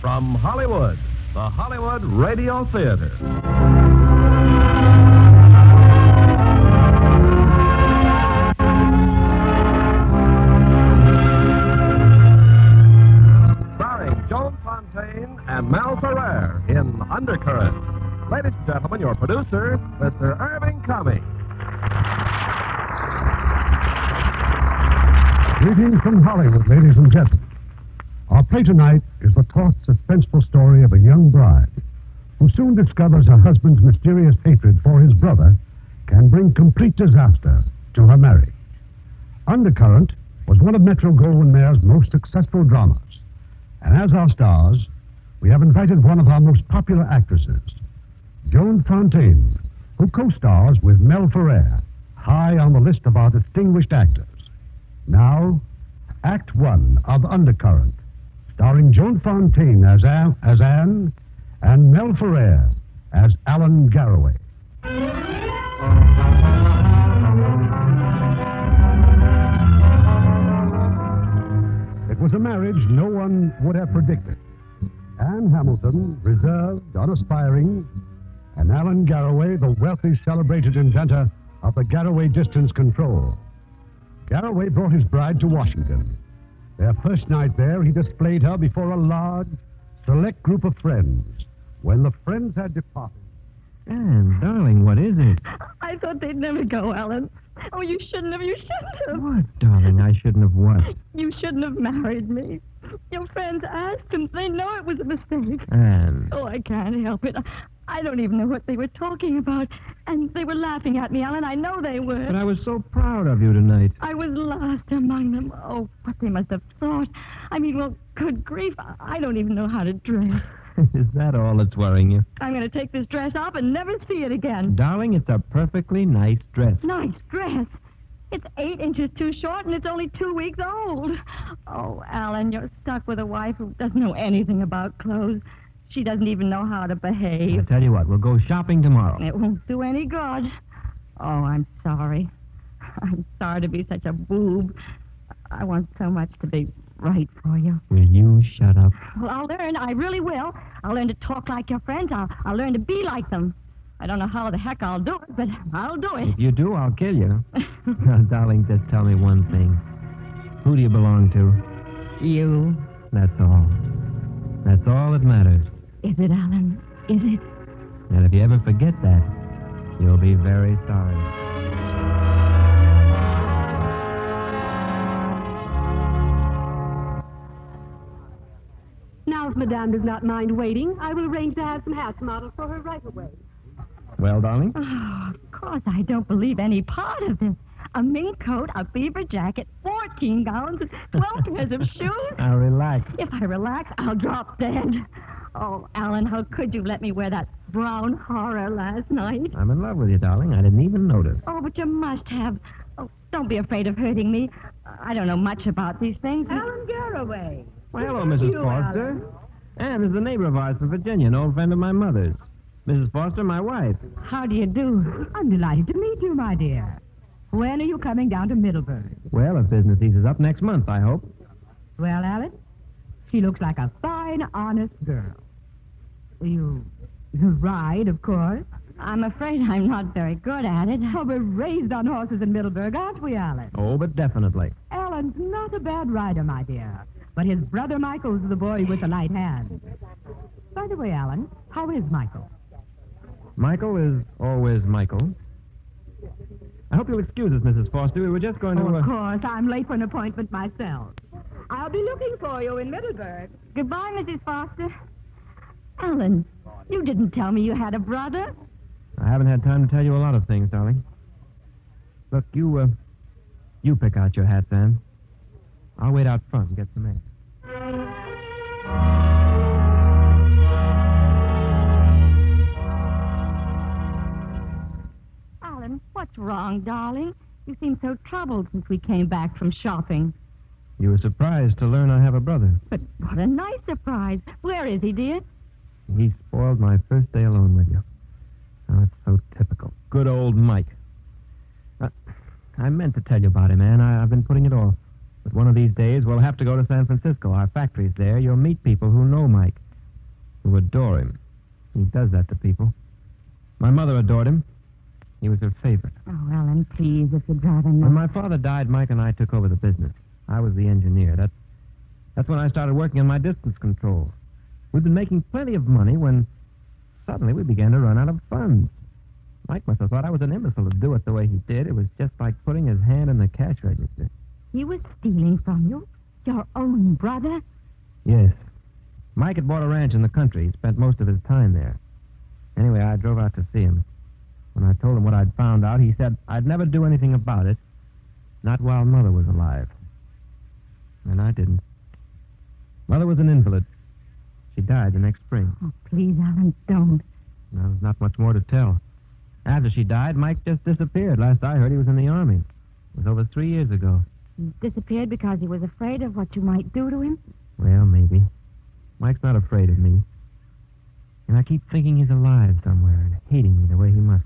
From Hollywood, the Hollywood Radio Theater. Starring Joan Fontaine and Mel Ferrer in Undercurrent. Ladies and gentlemen, your producer, Mr. Irving Cummings. Greetings from Hollywood, ladies and gentlemen. Our play tonight taut, suspenseful story of a young bride who soon discovers her husband's mysterious hatred for his brother can bring complete disaster to her marriage. Undercurrent was one of Metro Goldwyn Mayer's most successful dramas. And as our stars, we have invited one of our most popular actresses, Joan Fontaine, who co stars with Mel Ferrer, high on the list of our distinguished actors. Now, Act One of Undercurrent, starring Joan Fontaine as Anne, as Anne and Mel Ferrer as Alan Garraway. It was a marriage no one would have predicted. Anne Hamilton, reserved, unaspiring, and Alan Garraway, the wealthy, celebrated inventor of the Garraway Distance Control. Garraway brought his bride to Washington. Their first night there, he displayed her before a large, select group of friends. When the friends had departed, Anne, darling, what is it? I thought they'd never go, Alan. Oh, you shouldn't have. You shouldn't have. What, darling? I shouldn't have what? You shouldn't have married me. Your friends asked, and they know it was a mistake. Anne. Oh, I can't help it. I don't even know what they were talking about. And they were laughing at me, Alan. I know they were. But I was so proud of you tonight. I was lost among them. Oh, what they must have thought. I mean, well, good grief. I- I don't even know how to dress. is that all that's worrying you? I'm going to take this dress off and never see it again. Darling, it's a perfectly nice dress. Nice dress. It's eight inches too short, and it's only two weeks old. Oh, Alan, you're stuck with a wife who doesn't know anything about clothes. She doesn't even know how to behave. I tell you what, we'll go shopping tomorrow. It won't do any good. Oh, I'm sorry. I'm sorry to be such a boob. I want so much to be right for you. Will you shut up? Well, I'll learn. I really will. I'll learn to talk like your friends. I'll, I'll learn to be like them. I don't know how the heck I'll do it, but I'll do it. If you do, I'll kill you. Now, darling, just tell me one thing. Who do you belong to? You. That's all. That's all that matters. Is it, Alan? Is it? And if you ever forget that, you'll be very sorry. Now, if Madame does not mind waiting, I will arrange to have some hats modeled for her right away. Well, darling? Oh, of course, I don't believe any part of this. A mink coat, a beaver jacket, 14 gowns, 12 pairs of shoes. Now, relax. If I relax, I'll drop dead. Oh, Alan, how could you let me wear that brown horror last night? I'm in love with you, darling. I didn't even notice. Oh, but you must have. Oh, don't be afraid of hurting me. I don't know much about these things. Alan Garraway. Well, hello, Mrs. You, Foster. Anne is a neighbor of ours from Virginia, an old friend of my mother's. Mrs. Foster, my wife. How do you do? I'm delighted to meet you, my dear. When are you coming down to Middleburg? Well, if business eases up next month, I hope. Well, Alan, she looks like a fine, honest girl. You, you ride, of course. I'm afraid I'm not very good at it. Oh, we're raised on horses in Middleburg, aren't we, Alan? Oh, but definitely. Alan's not a bad rider, my dear. But his brother Michael's the boy with the light hand. By the way, Alan, how is Michael? Michael is always Michael. I hope you'll excuse us, Mrs. Foster. We were just going to. Oh, uh, of course, I'm late for an appointment myself. I'll be looking for you in Middleburg. Goodbye, Mrs. Foster. Alan, you didn't tell me you had a brother. I haven't had time to tell you a lot of things, darling. Look, you, uh, you pick out your hat, Anne. I'll wait out front and get some eggs. Wrong, darling? You seem so troubled since we came back from shopping. You were surprised to learn I have a brother. But what a nice surprise. Where is he, dear? He spoiled my first day alone with you. Oh, it's so typical. Good old Mike. Uh, I meant to tell you about him, Anne. I, I've been putting it off. But one of these days, we'll have to go to San Francisco. Our factory's there. You'll meet people who know Mike. who adore him. He does that to people. My mother adored him. He was her favorite. Oh, Alan, please, if you'd rather When my father died, Mike and I took over the business. I was the engineer. That's, that's when I started working on my distance control. We'd been making plenty of money when suddenly we began to run out of funds. Mike must have thought I was an imbecile to do it the way he did. It was just like putting his hand in the cash register. He was stealing from you? Your own brother? Yes. Mike had bought a ranch in the country. He spent most of his time there. Anyway, I drove out to see him. When I told him what I'd found out, he said I'd never do anything about it. Not while Mother was alive. And I didn't. Mother was an invalid. She died the next spring. Oh, please, Alan, don't. There was not much more to tell. After she died, Mike just disappeared. Last I heard, he was in the Army. It was over three years ago. He disappeared because he was afraid of what you might do to him? Well, maybe. Mike's not afraid of me. And I keep thinking he's alive somewhere and hating me the way he must.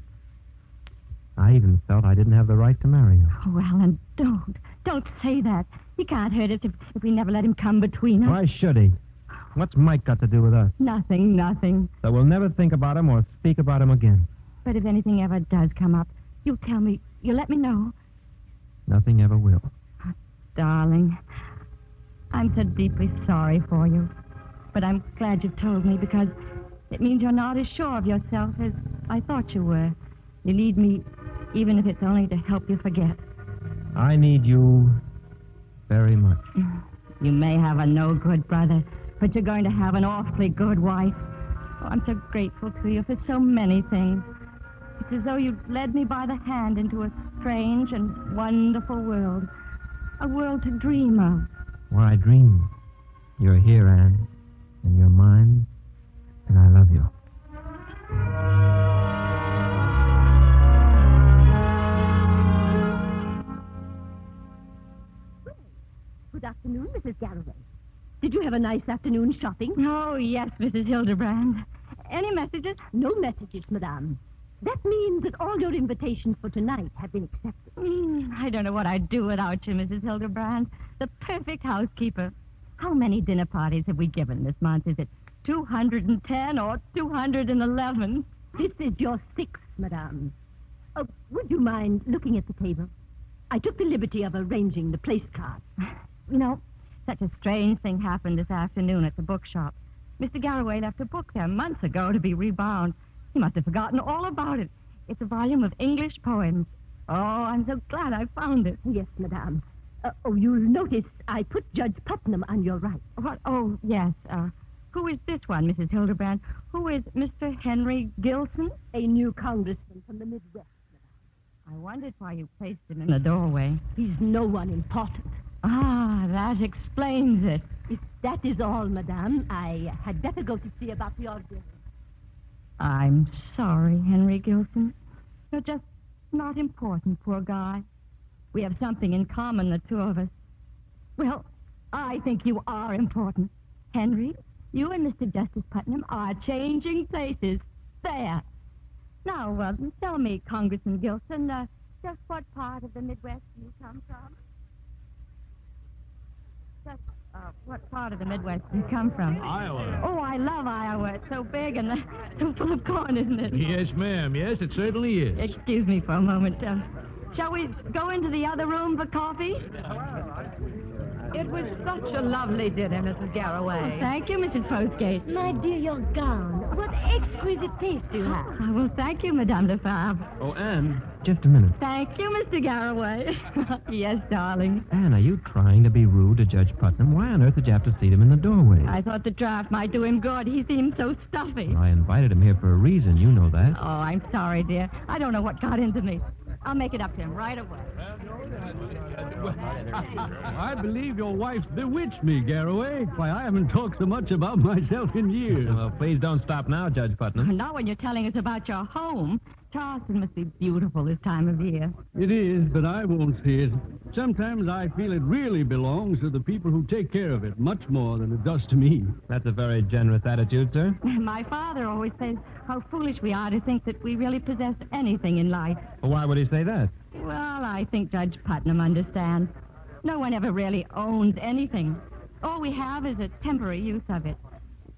I even felt I didn't have the right to marry him. Oh, Alan, don't. Don't say that. He can't hurt us if, if we never let him come between us. Why should he? What's Mike got to do with us? Nothing, nothing. So we'll never think about him or speak about him again. But if anything ever does come up, you'll tell me. You'll let me know. Nothing ever will. Ah, darling, I'm so deeply sorry for you. But I'm glad you've told me because it means you're not as sure of yourself as I thought you were. You need me, even if it's only to help you forget. I need you very much. You may have a no good brother, but you're going to have an awfully good wife. Oh, I'm so grateful to you for so many things. It's as though you led me by the hand into a strange and wonderful world. A world to dream of. Where I dream. You're here, Anne. And you're mine. And I love you. Good afternoon, Mrs. Garraway. Did you have a nice afternoon shopping? Oh, yes, Mrs. Hildebrand. Any messages? No messages, madame. That means that all your invitations for tonight have been accepted. Mm, I don't know what I'd do without you, Mrs. Hildebrand. The perfect housekeeper. How many dinner parties have we given this month? Is it 210 or 211? This is your sixth, madame. Oh, would you mind looking at the table? I took the liberty of arranging the place cards. You know, such a strange thing happened this afternoon at the bookshop. Mr. Garraway left a book there months ago to be rebound. He must have forgotten all about it. It's a volume of English poems. Oh, I'm so glad I found it. Yes, madame. Uh, oh, you'll notice I put Judge Putnam on your right. What? Oh, yes. Uh, who is this one, Mrs. Hildebrand? Who is Mr. Henry Gilson? A new congressman from the Midwest. I wondered why you placed him in the doorway. He's no one important. Ah, that explains it. If that is all, madame, I had better go to see about the audience. I'm sorry, Henry Gilson. You're just not important, poor guy. We have something in common, the two of us. Well, I think you are important. Henry, you and Mr. Justice Putnam are changing places. There. Now, uh, tell me, Congressman Gilson, uh, just what part of the Midwest you come from? Uh, what part of the Midwest do you come from? Iowa. Oh, I love Iowa. It's so big and so full of corn, isn't it? Yes, ma'am. Yes, it certainly is. Excuse me for a moment. Uh, shall we go into the other room for coffee? It was such a lovely dinner, Mrs. Garraway. Oh, thank you, Mrs. Postgate. My dear, your gown. What exquisite taste you have. Ah, I will thank you, Madame de Fabre. Oh, Anne, just a minute. Thank you, Mr. Garraway. yes, darling. Anne, are you trying to be rude to Judge Putnam? Why on earth did you have to seat him in the doorway? I thought the draft might do him good. He seemed so stuffy. I invited him here for a reason. You know that. Oh, I'm sorry, dear. I don't know what got into me. I'll make it up to him right away. I believe your wife's bewitched me, Garraway. Why, I haven't talked so much about myself in years. Well, please don't stop now, Judge Putnam. Not when you're telling us about your home. Charleston must be beautiful this time of year. It is, but I won't say it. Sometimes I feel it really belongs to the people who take care of it much more than it does to me. That's a very generous attitude, sir. My father always says how foolish we are to think that we really possess anything in life. Well, why would he say that? Well, I think Judge Putnam understands. No one ever really owns anything. All we have is a temporary use of it.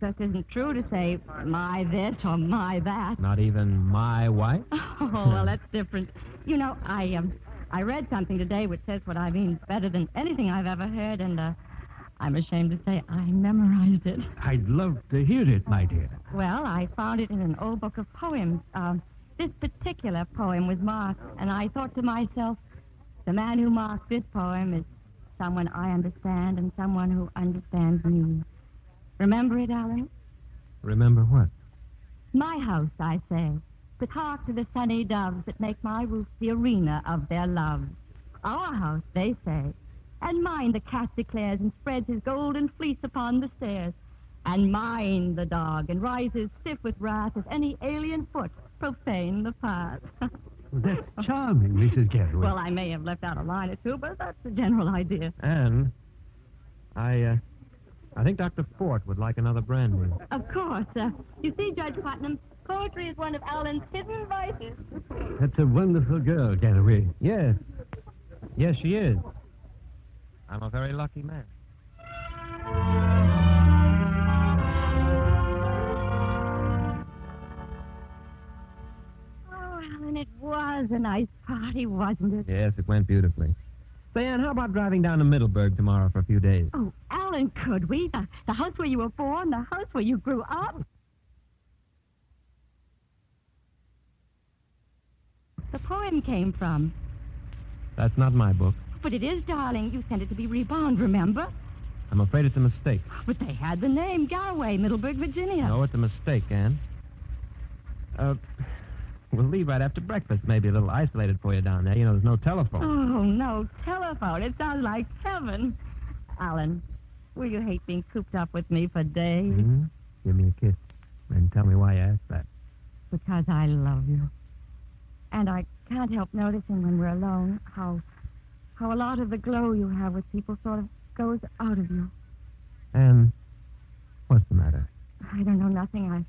Just isn't true to say my this or my that. Not even my wife? Oh, well, that's different. You know, I um, I read something today which says what I mean better than anything I've ever heard, and uh, I'm ashamed to say I memorized it. I'd love to hear it, my dear. Well, I found it in an old book of poems. Um, this particular poem was marked, and I thought to myself, the man who marked this poem is someone I understand and someone who understands me. Remember it, Alan? Remember what? My house, I say, with hark to the sunny doves that make my roof the arena of their love. Our house, they say, and mine, the cat declares and spreads his golden fleece upon the stairs. And mine, the dog, and rises stiff with wrath if any alien foot profane the path. That's charming, Mrs. Garraway. well, I may have left out a line or two, but that's the general idea. And I, uh, I think Dr. Fort would like another brandy. Of course. Uh, you see, Judge Putnam, poetry is one of Alan's hidden vices. That's a wonderful girl, Garraway. Yes. Yes, she is. I'm a very lucky man. Oh, Alan, it was a nice party, wasn't it? Yes, it went beautifully. Say, Anne, how about driving down to Middleburg tomorrow for a few days? Oh, Alan, could we? The, the house where you were born, the house where you grew up. The poem came from. That's not my book. But it is, darling. You sent it to be rebound, remember? I'm afraid it's a mistake. But they had the name Garraway, Middleburg, Virginia. No, it's a mistake, Anne. Uh, we'll leave right after breakfast. Maybe a little isolated for you down there. You know, there's no telephone. Oh, no telephone. It sounds like heaven. Alan, will you hate being cooped up with me for days? Mhm. Give me a kiss. And tell me why you asked that. Because I love you. And I can't help noticing when we're alone how how a lot of the glow you have with people sort of goes out of you. And what's the matter? I don't know nothing. I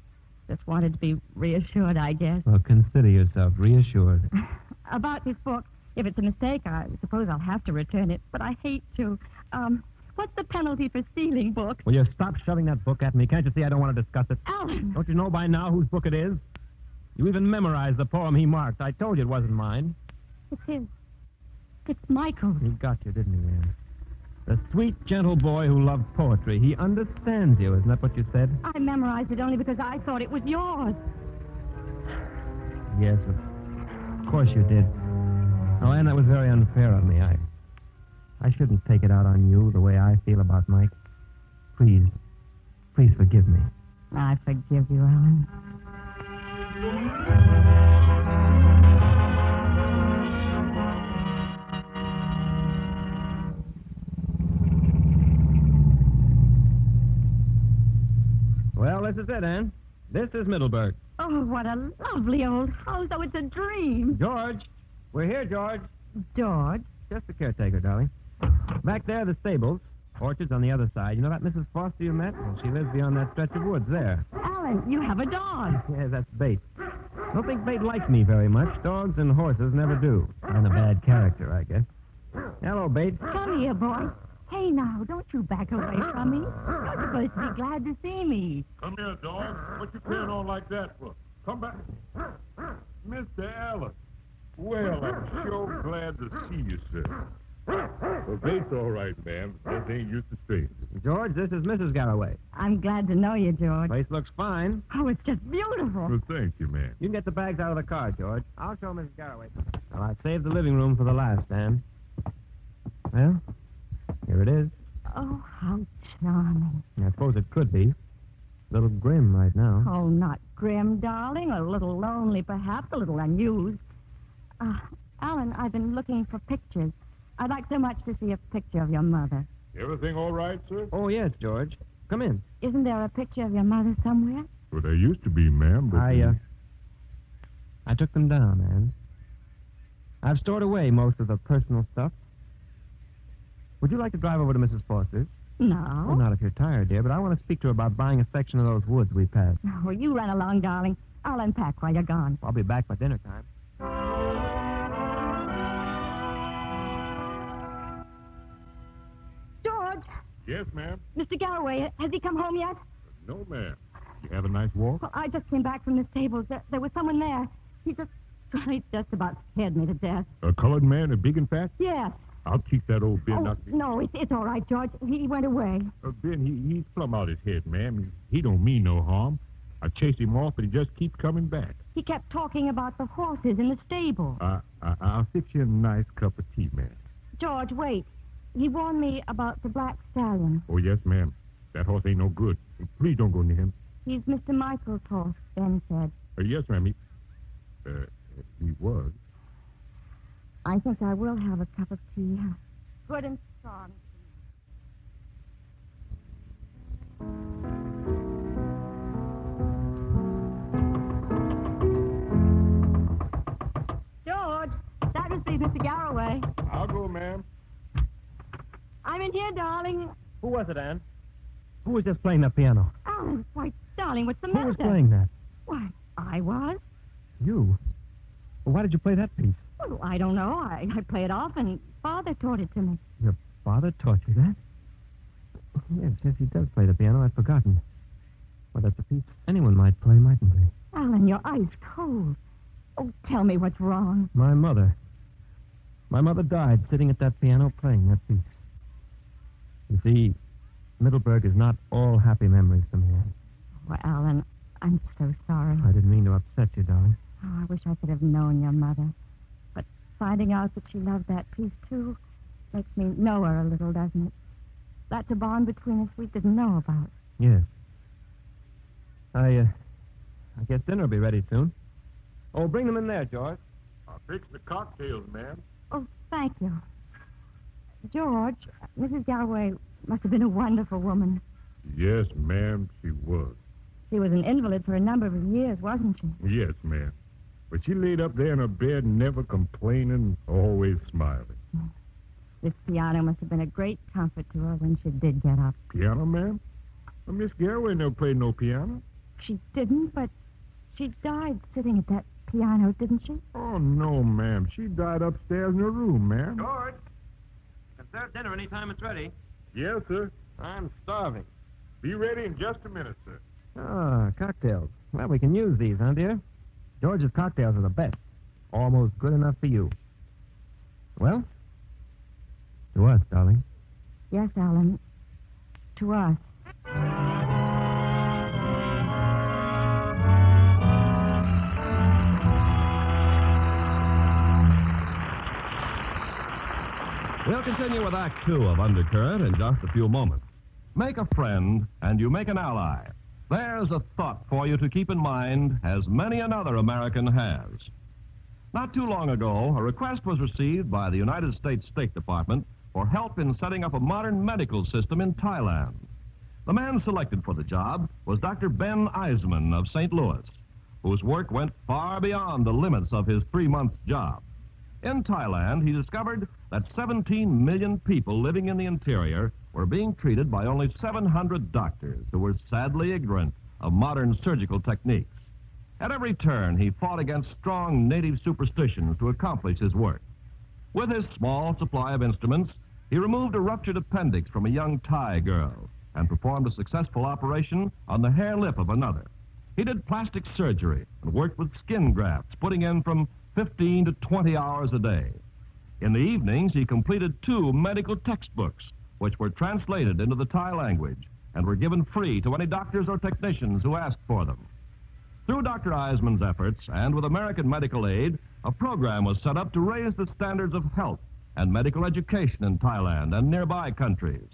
just wanted to be reassured, I guess. Well, consider yourself reassured. About this book, if it's a mistake, I suppose I'll have to return it, but I hate to. Um, what's the penalty for stealing books? Will you stop shoving that book at me? Can't you see I don't want to discuss it? Alan! Don't you know by now whose book it is? You even memorized the poem he marked. I told you it wasn't mine. It's his. It's Michael's. He got you, didn't he, Anne? The sweet, gentle boy who loved poetry. He understands you. Isn't that what you said? I memorized it only because I thought it was yours. Yes, of course you did. Oh, Anne, that was very unfair of me. I, I shouldn't take it out on you the way I feel about Mike. Please, please forgive me. I forgive you, Alan. This is it, Anne. This is Middleburg. Oh, what a lovely old house. Oh, it's a dream. George, we're here, George. George. Just the caretaker, darling. Back there, the stables. Orchards on the other side. You know that Mrs. Foster you met? Well, she lives beyond that stretch of woods there. Alan, you have a dog. Yeah, that's Bate. Don't think Bate likes me very much. Dogs and horses never do. I'm a bad character, I guess. Hello, Bate. Come here, boy. Hey, now, don't you back away from me. You're supposed to be glad to see me. Come here, dog. What you carrying on like that for? Come back. Mr. Alan. Well, I'm sure glad to see you, sir. Well, Bates all right, ma'am. Just ain't used to strangers. George, this is Mrs. Garraway. I'm glad to know you, George. Place looks fine. Oh, it's just beautiful. Well, thank you, ma'am. You can get the bags out of the car, George. I'll show Mrs. Garraway. Well, I've saved the living room for the last, Anne. Well, here it is. Oh, how charming. I suppose it could be. A little grim right now. Oh, not grim, darling. A little lonely, perhaps. A little unused. Uh, Alan, I've been looking for pictures. I'd like so much to see a picture of your mother. Everything all right, sir? Oh, yes, George. Come in. Isn't there a picture of your mother somewhere? Well, there used to be, ma'am, but... I, uh, I took them down, Anne. I've stored away most of the personal stuff. Would you like to drive over to Mrs. Foster's? No. Well, not if you're tired, dear, but I want to speak to her about buying a section of those woods we passed. Oh, well, you run along, darling. I'll unpack while you're gone. I'll be back by dinner time. George, Yes, ma'am. Mr. Garraway, has he come home yet? No, ma'am. Did you have a nice walk? Well, I just came back from the stables. There, there was someone there. He just, well, he just about scared me to death. A colored man, a big and fat? Yes. I'll keep that old Ben. oh, Not- no, it's, it's all right, George. He, went away. Uh, ben, he, he's plumb out his head, ma'am. He, he don't mean no harm. I chased him off, but he just keeps coming back. He kept talking about the horses in the stable. I, I, I'll fix you a nice cup of tea, ma'am. George, wait. He warned me about the black stallion. Oh, yes, ma'am. That horse ain't no good. Please don't go near him. He's Mr. Michael's horse, Ben said. Uh, yes, ma'am. He, uh, he was. I think I will have a cup of tea. Good and strong. George, that must be Mr. Garraway. I'll go, ma'am. I'm in here, darling. Who was it, Anne? Who was just playing that piano? Alan, why, darling, what's the matter? Who was playing that? Why, I was. You. Well, why did you play that piece? Well, I don't know. I, I play it often. Father taught it to me. Your father taught you that? Yes, yes, he does play the piano. I'd forgotten. Well, that's a piece anyone might play, mightn't they? Alan, you're ice cold. Oh, tell me what's wrong. My mother. My mother died sitting at that piano playing that piece. You see, Middleburg is not all happy memories to me. Well, Alan, I'm so sorry. I didn't mean to upset you, darling. Oh, I wish I could have known your mother. But finding out that she loved that piece, too, makes me know her a little, doesn't it? That's a bond between us we didn't know about. Yes. I, uh, I guess dinner will be ready soon. Oh, bring them in there, George. I'll fix the cocktails, ma'am. Oh, thank you. George, Mrs. Garraway must have been a wonderful woman. Yes, ma'am, she was. She was an invalid for a number of years, wasn't she? Yes, ma'am. But she laid up there in her bed, never complaining, always smiling. This piano must have been a great comfort to her when she did get up. Piano, ma'am? Well, Miss Garraway never played no piano. She didn't, but she died sitting at that piano, didn't she? Oh, no, ma'am. She died upstairs in her room, ma'am. George, can serve dinner any time it's ready. Yes, sir. I'm starving. Be ready in just a minute, sir. Ah, cocktails. Well, we can use these, huh, dear? George's cocktails are the best. Almost good enough for you. Well, to us, darling. Yes, Alan. To us. We'll continue with Act Two of Undercurrent in just a few moments. Make a friend, and you make an ally. There's a thought for you to keep in mind, as many another American has. Not too long ago, a request was received by the United States State Department for help in setting up a modern medical system in Thailand. The man selected for the job was Dr. Ben Eiseman of St. Louis, whose work went far beyond the limits of his three month job. In Thailand, he discovered that 17 million people living in the interior were being treated by only 700 doctors who were sadly ignorant of modern surgical techniques. At every turn, he fought against strong native superstitions to accomplish his work. With his small supply of instruments, he removed a ruptured appendix from a young Thai girl and performed a successful operation on the harelip of another. He did plastic surgery and worked with skin grafts, putting in from 15 to 20 hours a day. In the evenings, he completed two medical textbooks, which were translated into the Thai language and were given free to any doctors or technicians who asked for them. Through Dr. Eiseman's efforts and with American medical aid, a program was set up to raise the standards of health and medical education in Thailand and nearby countries.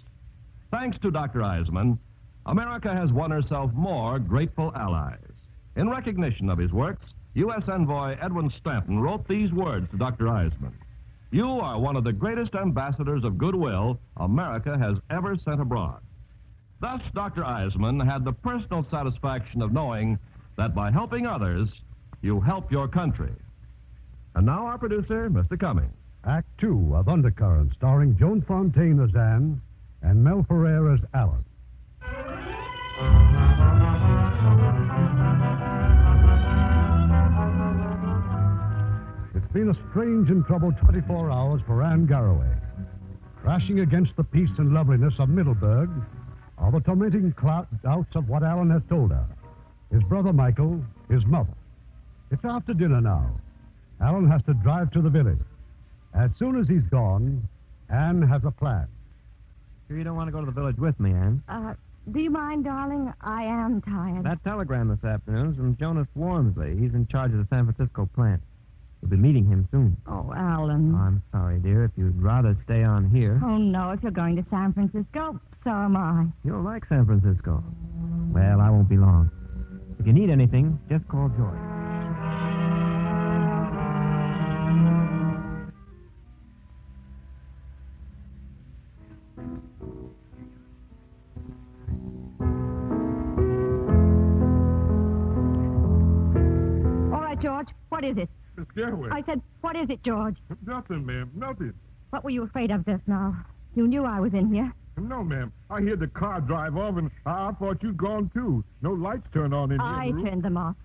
Thanks to Dr. Eiseman, America has won herself more grateful allies. In recognition of his works, U.S. Envoy Edwin Stanton wrote these words to Dr. Eiseman. You are one of the greatest ambassadors of goodwill America has ever sent abroad. Thus, Dr. Eiseman had the personal satisfaction of knowing that by helping others, you help your country. And now our producer, Mr. Cummings. Act Two of Undercurrent, starring Joan Fontaine as Anne and Mel Ferrer as Alan. Been a strange and troubled 24 hours for Anne Garraway. Crashing against the peace and loveliness of Middleburg, are the tormenting clou- doubts of what Alan has told her. His brother Michael, his mother. It's after dinner now. Alan has to drive to the village. As soon as he's gone, Anne has a plan. Sure you don't want to go to the village with me, Anne? Uh, do you mind, darling? I am tired. That telegram this afternoon is from Jonas Wormsley. He's in charge of the San Francisco plant. We'll be meeting him soon. Oh, Alan. I'm sorry, dear. If you'd rather stay on here, Oh, no, if you're going to San Francisco, so am I. you'll like San Francisco. Well, I won't be long. If you need anything, just call George. All right, George, what is it? Miss Garraway. I said, what is it, George? Nothing, ma'am. Nothing. What were you afraid of just now? You knew I was in here. No, ma'am. I heard the car drive off, and I, I thought you'd gone too. No lights turned on in here. I room. turned them off.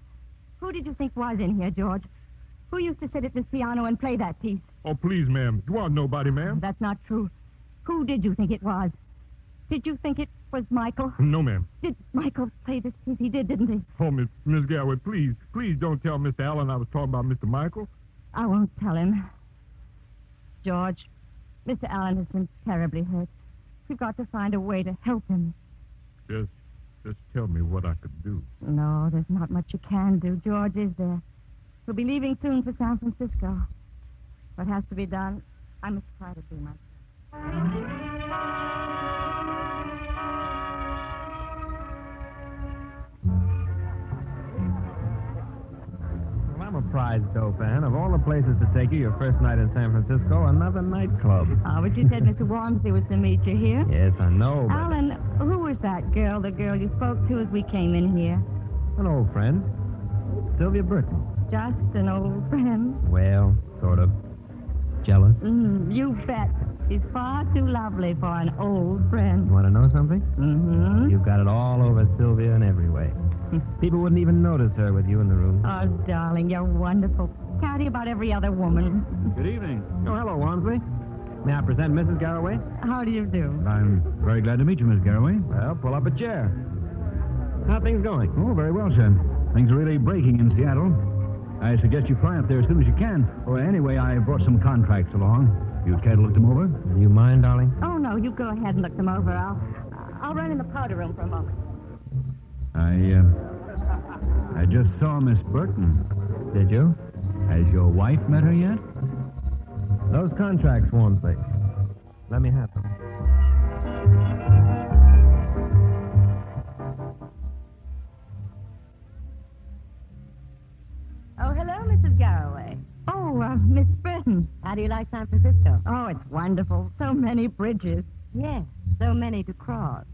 Who did you think was in here, George? Who used to sit at this piano and play that piece? Oh, please, ma'am. You aren't nobody, ma'am. That's not true. Who did you think it was? Did you think it was Michael? No, ma'am. Did Michael play this piece? He did, didn't he? Oh, Miss Miss Garraway, please, please don't tell Mr. Alan I was talking about Mr. Michael. I won't tell him. George, Mr. Alan has been terribly hurt. We've got to find a way to help him. Just, just tell me what I could do. No, there's not much you can do, George, is there? We'll be leaving soon for San Francisco. What has to be done, I must try to do myself. Well, I'm a prize dough fan. Of all the places to take you your first night in San Francisco, another nightclub. Ah, but you said Mr. Walmsley was to meet you here. Yes, I know, but Alan, who was that girl, the girl you spoke to as we came in here? an old friend. Sylvia Burton. Just an old friend. Well, sort of. Jealous. Mm, you bet. She's far too lovely for an old friend. Want to know something? Mm-hmm. You've got it all over Sylvia in every way. People wouldn't even notice her with you in the room. Oh, darling, you're wonderful. County about every other woman. Good evening. Oh, hello, Walmsley. May I present Mrs. Garraway? How do you do? I'm very glad to meet you, Miss Garraway. Well, pull up a chair. How things going? Oh, very well, sir. Things are really breaking in Seattle. I suggest you fly up there as soon as you can. Well, anyway, I brought some contracts along. You'd care to look them over? Do you mind, darling? Oh, no, you go ahead and look them over. I'll, I'll run in the powder room for a moment. I, uh, I just saw Miss Burton. Did you? Has your wife met her yet? Those contracts, Walmsley. Let me have them. Oh, hello, Mrs. Garraway. Oh, uh, Miss Burton. How do you like San Francisco? Oh, it's wonderful. So many bridges. Yes, so many to cross.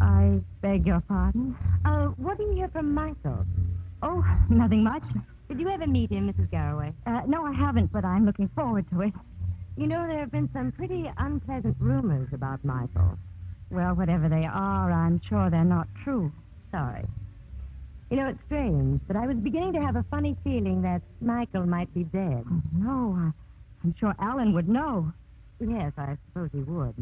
I beg your pardon. Uh, what do you hear from Michael? Oh, nothing much. Did you ever meet him, Mrs. Garraway? Uh, no, I haven't, but I'm looking forward to it. You know, there have been some pretty unpleasant rumors about Michael. Well, whatever they are, I'm sure they're not true. Sorry. You know, it's strange, but I was beginning to have a funny feeling that Michael might be dead. Oh, no, I, I'm sure Alan would know. Yes, I suppose he would.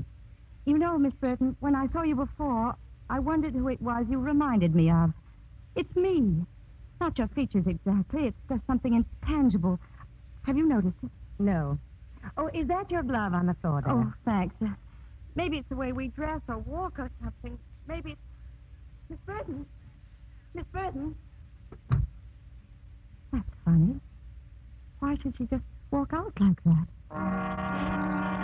You know, Miss Burton, when I saw you before, I wondered who it was you reminded me of. It's me. Not your features exactly. It's just something intangible. Have you noticed it? No. Oh, is that your glove on the floor there? Oh, thanks. Uh, maybe it's the way we dress or walk or something. Maybe it's... Miss Burton? Miss Burton? That's funny. Why should she just walk out like that?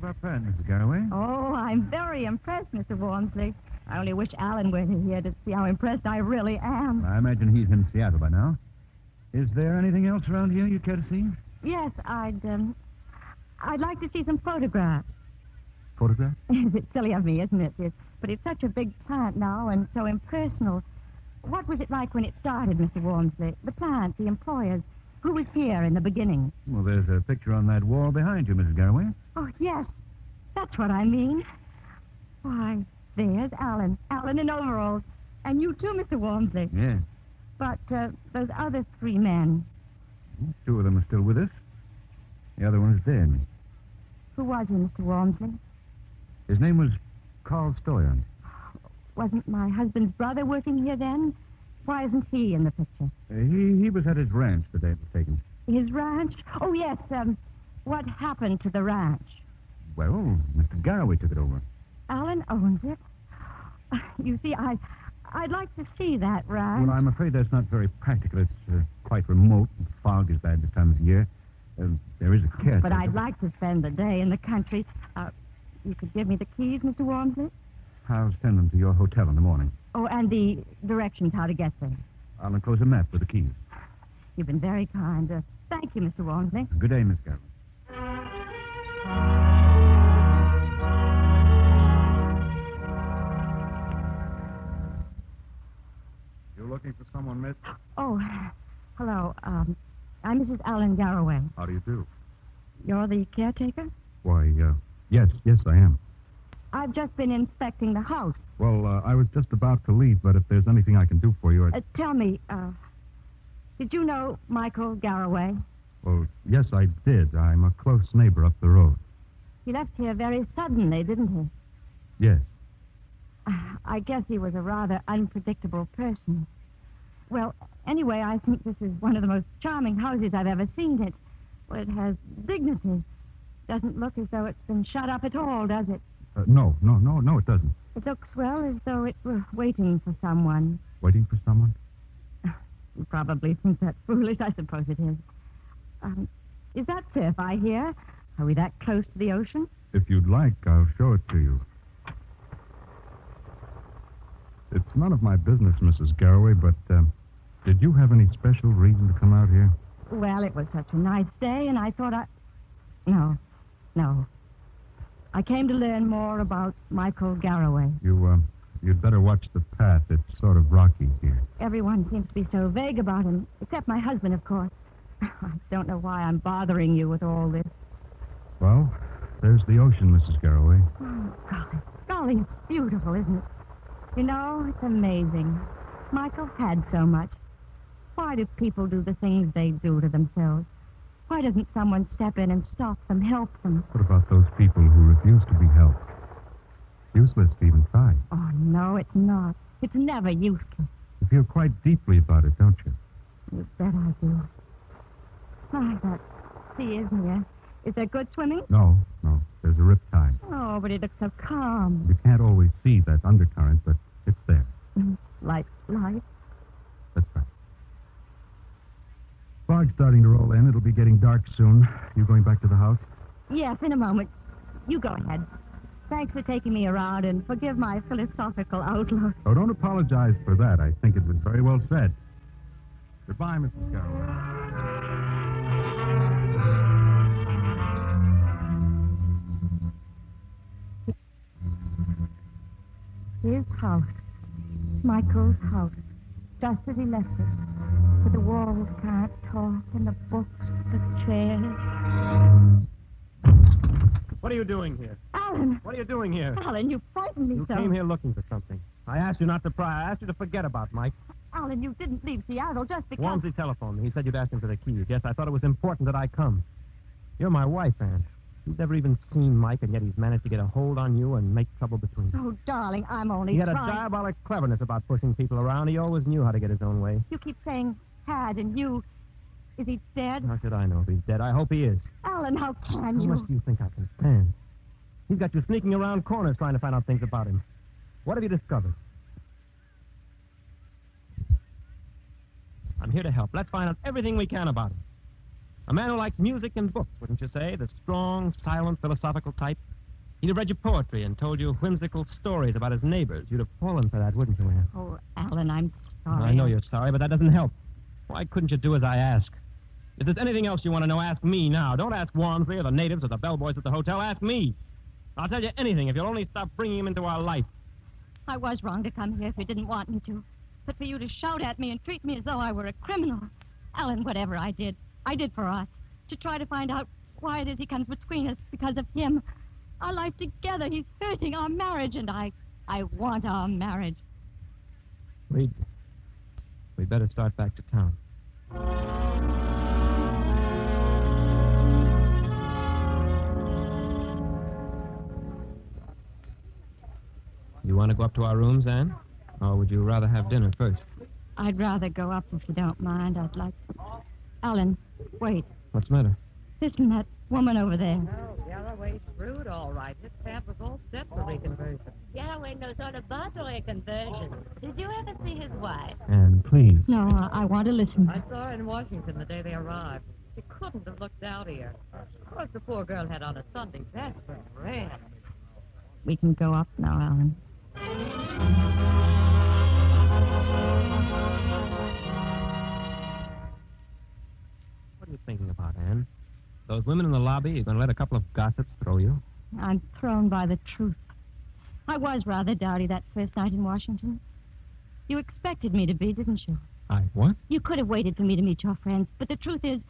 Think about that, Mrs. Garraway? Oh, I'm very impressed, Mr. Walmsley. I only wish Alan were here to see how impressed I really am. I imagine he's in Seattle by now. Is there anything else around here you'd care to see? Yes, I'd, um, I'd like to see some photographs. Photograph? it's silly of me, isn't it? It's, but it's such a big plant now and so impersonal. What was it like when it started, Mr. Walmsley? The plant, the employers. Who was here in the beginning? Well, there's a picture on that wall behind you, Mrs. Garraway. Oh, yes. That's what I mean. Why, there's Alan. Alan in overalls. And you too, Mr. Walmsley. Yes. But uh, those other three men. Two of them are still with us. The other one is dead. Who was he, Mr. Walmsley? His name was Carl Stoyan. Wasn't my husband's brother working here then? Why isn't he in the picture? Uh, he, he was at his ranch the day it was taken. His ranch? Oh, yes. Um, what happened to the ranch? Well, Mr. Garraway took it over. Alan owns it. You see, I, I'd like to see that ranch. Well, I'm afraid that's not very practical. It's uh, quite remote. The fog is bad this time of year. Uh, there is a caretaker. But I'd like to spend the day in the country. Uh, you could give me the keys, Mr. Walmsley? I'll send them to your hotel in the morning. Oh, and the directions how to get there. I'll enclose a map with the keys. You've been very kind. Uh, thank you, Mr. Walmsley. Good day, Miss Garraway. You're looking for someone, miss? Oh, hello. Um, I'm Mrs. Alan Garraway. How do you do? You're the caretaker? Why, uh, yes, yes, I am. I've just been inspecting the house. Well, uh, I was just about to leave, but if there's anything I can do for you, I'd... Uh, tell me, uh, did you know Michael Garraway? Well, yes, I did. I'm a close neighbor up the road. He left here very suddenly, didn't he? Yes. I guess he was a rather unpredictable person. Well, anyway, I think this is one of the most charming houses I've ever seen. It, well, it has dignity. Doesn't look as though it's been shut up at all, does it? Uh, no, no, no, no, it doesn't. It looks, well, as though it were waiting for someone. Waiting for someone? You probably think that's foolish. I suppose it is. Um, is that surf I hear? Are we that close to the ocean? If you'd like, I'll show it to you. It's none of my business, Mrs. Garraway, but um, did you have any special reason to come out here? Well, it was such a nice day, and I thought I. No, no. I came to learn more about Michael Garraway. You, uh, you'd better watch the path. It's sort of rocky here. Everyone seems to be so vague about him, except my husband, of course. I don't know why I'm bothering you with all this. Well, there's the ocean, Mrs. Garraway. Oh, golly, golly, it's beautiful, isn't it? You know, it's amazing. Michael had so much. Why do people do the things they do to themselves? Why doesn't someone step in and stop them, help them? What about those people who refuse to be helped? Useless to even try. Oh, no, it's not. It's never useless. You feel quite deeply about it, don't you? You bet I do. My, that sea is near. Is there good swimming? No, no. There's a rip tide. Oh, but it looks so calm. You can't always see that undercurrent, but it's there. Mm, like life. That's right. Fog's starting to roll in. It'll be getting dark soon. You going back to the house? Yes, in a moment. You go ahead. Thanks for taking me around and forgive my philosophical outlook. Oh, don't apologize for that. I think it was very well said. Goodbye, Mrs. Garraway. His house. Michael's house. Just as he left it. But the walls can't talk, and the books, the chairs. What are you doing here? Alan! What are you doing here? Alan, you frightened me You so. You came here looking for something. I asked you not to pry. I asked you to forget about Mike. Alan, you didn't leave Seattle just because. Walmsley telephoned me. He said you'd asked him for the keys. Yes, I thought it was important that I come. You're my wife, Aunt. You've never even seen Mike, and yet he's managed to get a hold on you and make trouble between you. Oh, darling, I'm only He had a trying. diabolic cleverness about pushing people around. He always knew how to get his own way. You keep saying had and you. Is he dead? How should I know if he's dead? I hope he is. Alan, how can you? How much do you think I can stand? He's got you sneaking around corners trying to find out things about him. What have you discovered? I'm here to help. Let's find out everything we can about him. A man who likes music and books, wouldn't you say? The strong, silent, philosophical type. He'd have read you poetry and told you whimsical stories about his neighbors. You'd have fallen for that, wouldn't you, Anne? Oh, Alan, I'm sorry. I know you're sorry, but that doesn't help. Why couldn't you do as I ask? If there's anything else you want to know, ask me now. Don't ask Walmsley or the natives or the bellboys at the hotel. Ask me. I'll tell you anything if you'll only stop bringing him into our life. I was wrong to come here if you didn't want me to. But for you to shout at me and treat me as though I were a criminal. Alan, whatever I did, I did for us to try to find out why it is he comes between us because of him. Our life together, he's hurting our marriage, and I, I want our marriage. We'd, we'd better start back to town. You want to go up to our rooms, Anne? Or would you rather have dinner first? I'd rather go up if you don't mind. I'd like. Alan, wait. What's the matter? Listen, that woman over there. Oh, Garraway's shrewd, all right. This camp was all set for reconversion. Garraway knows all about the conversion. Did you ever see his wife? And please. No, I, I want to listen. I saw her in Washington the day they arrived. She couldn't have looked dowdier. Of course, the poor girl had on a Sunday dress, but red. We can go up now, Alan. What are you thinking about, Anne? Those women in the lobby, you're going to let a couple of gossips throw you? I'm thrown by the truth. I was rather dowdy that first night in Washington. You expected me to be, didn't you? I what? You could have waited for me to meet your friends, but the truth is,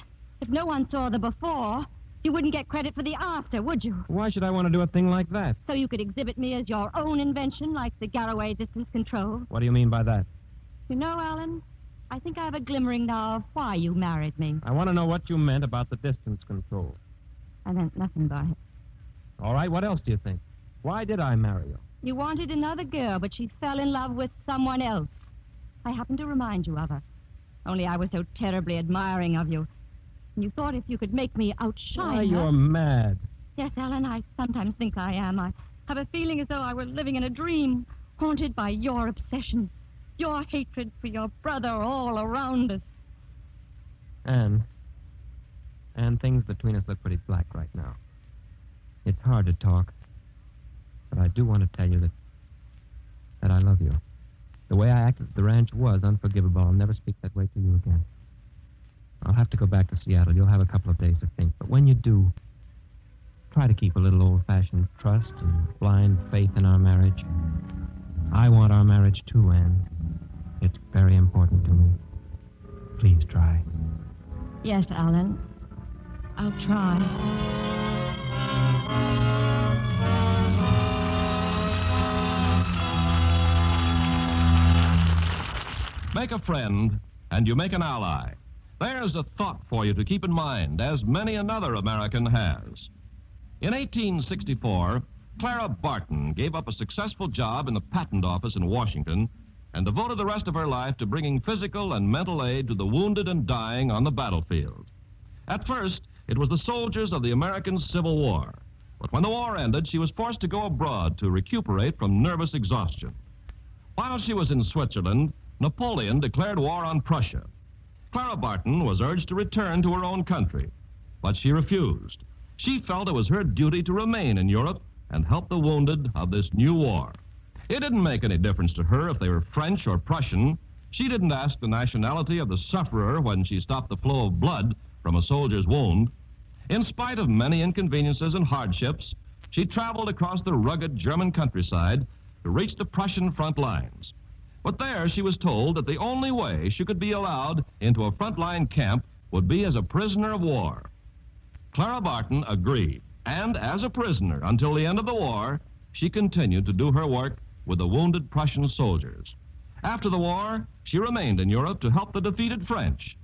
if no one saw the before, you wouldn't get credit for the after, would you? Why should I want to do a thing like that? So you could exhibit me as your own invention, like the Garraway distance control. What do you mean by that? You know, Alan, I think I have a glimmering now of why you married me. I want to know what you meant about the distance control. I meant nothing by it. All right, what else do you think? Why did I marry you? You wanted another girl, but she fell in love with someone else. I happened to remind you of her. Only I was so terribly admiring of you. And you thought if you could make me outshine Why, her. you're mad. Yes, Alan, I sometimes think I am. I have a feeling as though I were living in a dream, haunted by your obsession, your hatred for your brother all around us. Anne. Anne, things between us look pretty black right now. It's hard to talk. But I do want to tell you that that I love you. The way I acted at the ranch was unforgivable. I'll never speak that way to you again. I'll have to go back to Seattle. You'll have a couple of days to think. But when you do, try to keep a little old fashioned trust and blind faith in our marriage. I want our marriage too, Anne. It's very important to me. Please try. Yes, Alan. I'll try. Make a friend, and you make an ally. There's a thought for you to keep in mind, as many another American has. In 1864, Clara Barton gave up a successful job in the patent office in Washington and devoted the rest of her life to bringing physical and mental aid to the wounded and dying on the battlefield. At first, it was the soldiers of the American Civil War. But when the war ended, she was forced to go abroad to recuperate from nervous exhaustion. While she was in Switzerland, Napoleon declared war on Prussia. Clara Barton was urged to return to her own country, but she refused. She felt it was her duty to remain in Europe and help the wounded of this new war. It didn't make any difference to her if they were French or Prussian. She didn't ask the nationality of the sufferer when she stopped the flow of blood from a soldier's wound. In spite of many inconveniences and hardships, she traveled across the rugged German countryside to reach the Prussian front lines. But there she was told that the only way she could be allowed into a frontline camp would be as a prisoner of war. Clara Barton agreed, and as a prisoner until the end of the war, she continued to do her work with the wounded Prussian soldiers. After the war, she remained in Europe to help the defeated French.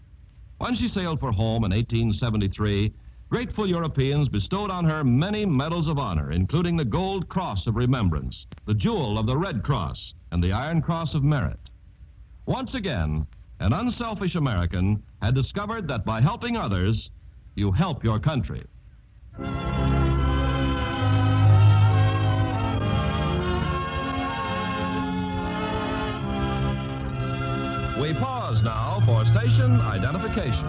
When she sailed for home in 1873, grateful Europeans bestowed on her many medals of honor, including the Gold Cross of Remembrance, the Jewel of the Red Cross, and the Iron Cross of Merit. Once again, an unselfish American had discovered that by helping others, you help your country. We pause now for station identification.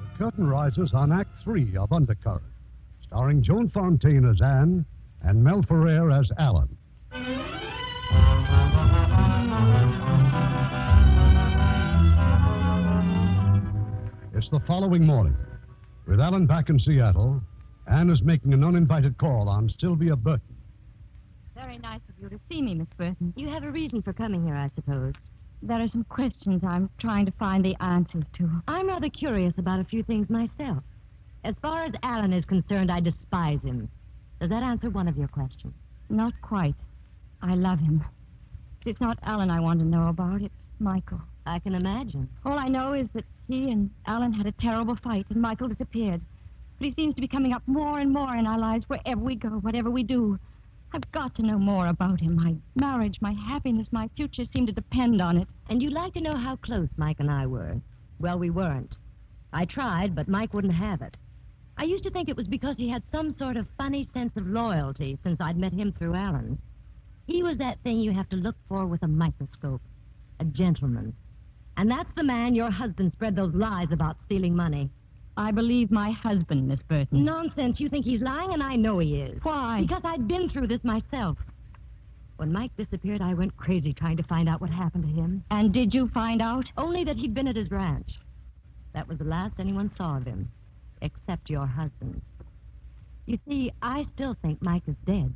The curtain rises on Act Three of Undercurrent, starring Joan Fontaine as Anne and Mel Ferrer as Alan. It's the following morning. With Alan back in Seattle, Anne is making an uninvited call on Sylvia Burton. Very nice of you to see me, Miss Burton. You have a reason for coming here, I suppose. There are some questions I'm trying to find the answers to. I'm rather curious about a few things myself. As far as Alan is concerned, I despise him. Does that answer one of your questions? Not quite. I love him. But it's not Alan I want to know about. It's Michael. I can imagine. All I know is that he and Alan had a terrible fight, and Michael disappeared. But he seems to be coming up more and more in our lives wherever we go, whatever we do. I've got to know more about him. My marriage, my happiness, my future seem to depend on it. And you'd like to know how close Mike and I were. Well, we weren't. I tried, but Mike wouldn't have it. I used to think it was because he had some sort of funny sense of loyalty since I'd met him through Alan. He was that thing you have to look for with a microscope a gentleman. And that's the man your husband spread those lies about stealing money. I believe my husband, Miss Burton. Nonsense. You think he's lying, and I know he is. Why? Because I'd been through this myself. When Mike disappeared, I went crazy trying to find out what happened to him. And did you find out? Only that he'd been at his ranch. That was the last anyone saw of him, except your husband. You see, I still think Mike is dead.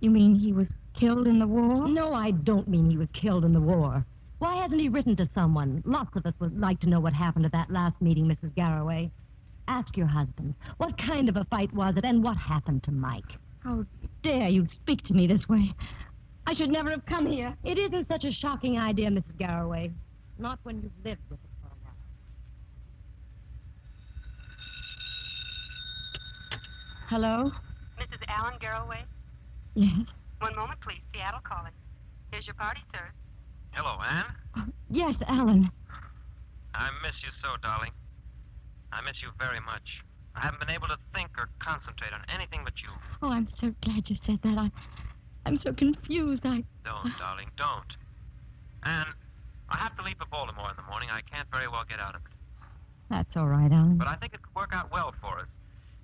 You mean he was killed in the war? No, I don't mean he was killed in the war. Why hasn't he written to someone? Lots of us would like to know what happened at that last meeting, Mrs. Garraway. Ask your husband, what kind of a fight was it, and what happened to Mike? How dare you speak to me this way? I should never have come here. It isn't such a shocking idea, Mrs. Garraway. Not when you've lived with it for a while. Hello? Mrs. Alan Garraway? Yes. One moment, please. Seattle calling. Here's your party, sir. Hello, Anne. Yes, Alan. I miss you so, darling. I miss you very much. I haven't been able to think or concentrate on anything but you. Oh, I'm so glad you said that. I, I'm so confused. I. Don't, darling, don't. Anne, I have to leave for Baltimore in the morning. I can't very well get out of it. That's all right, Alan. But I think it could work out well for us.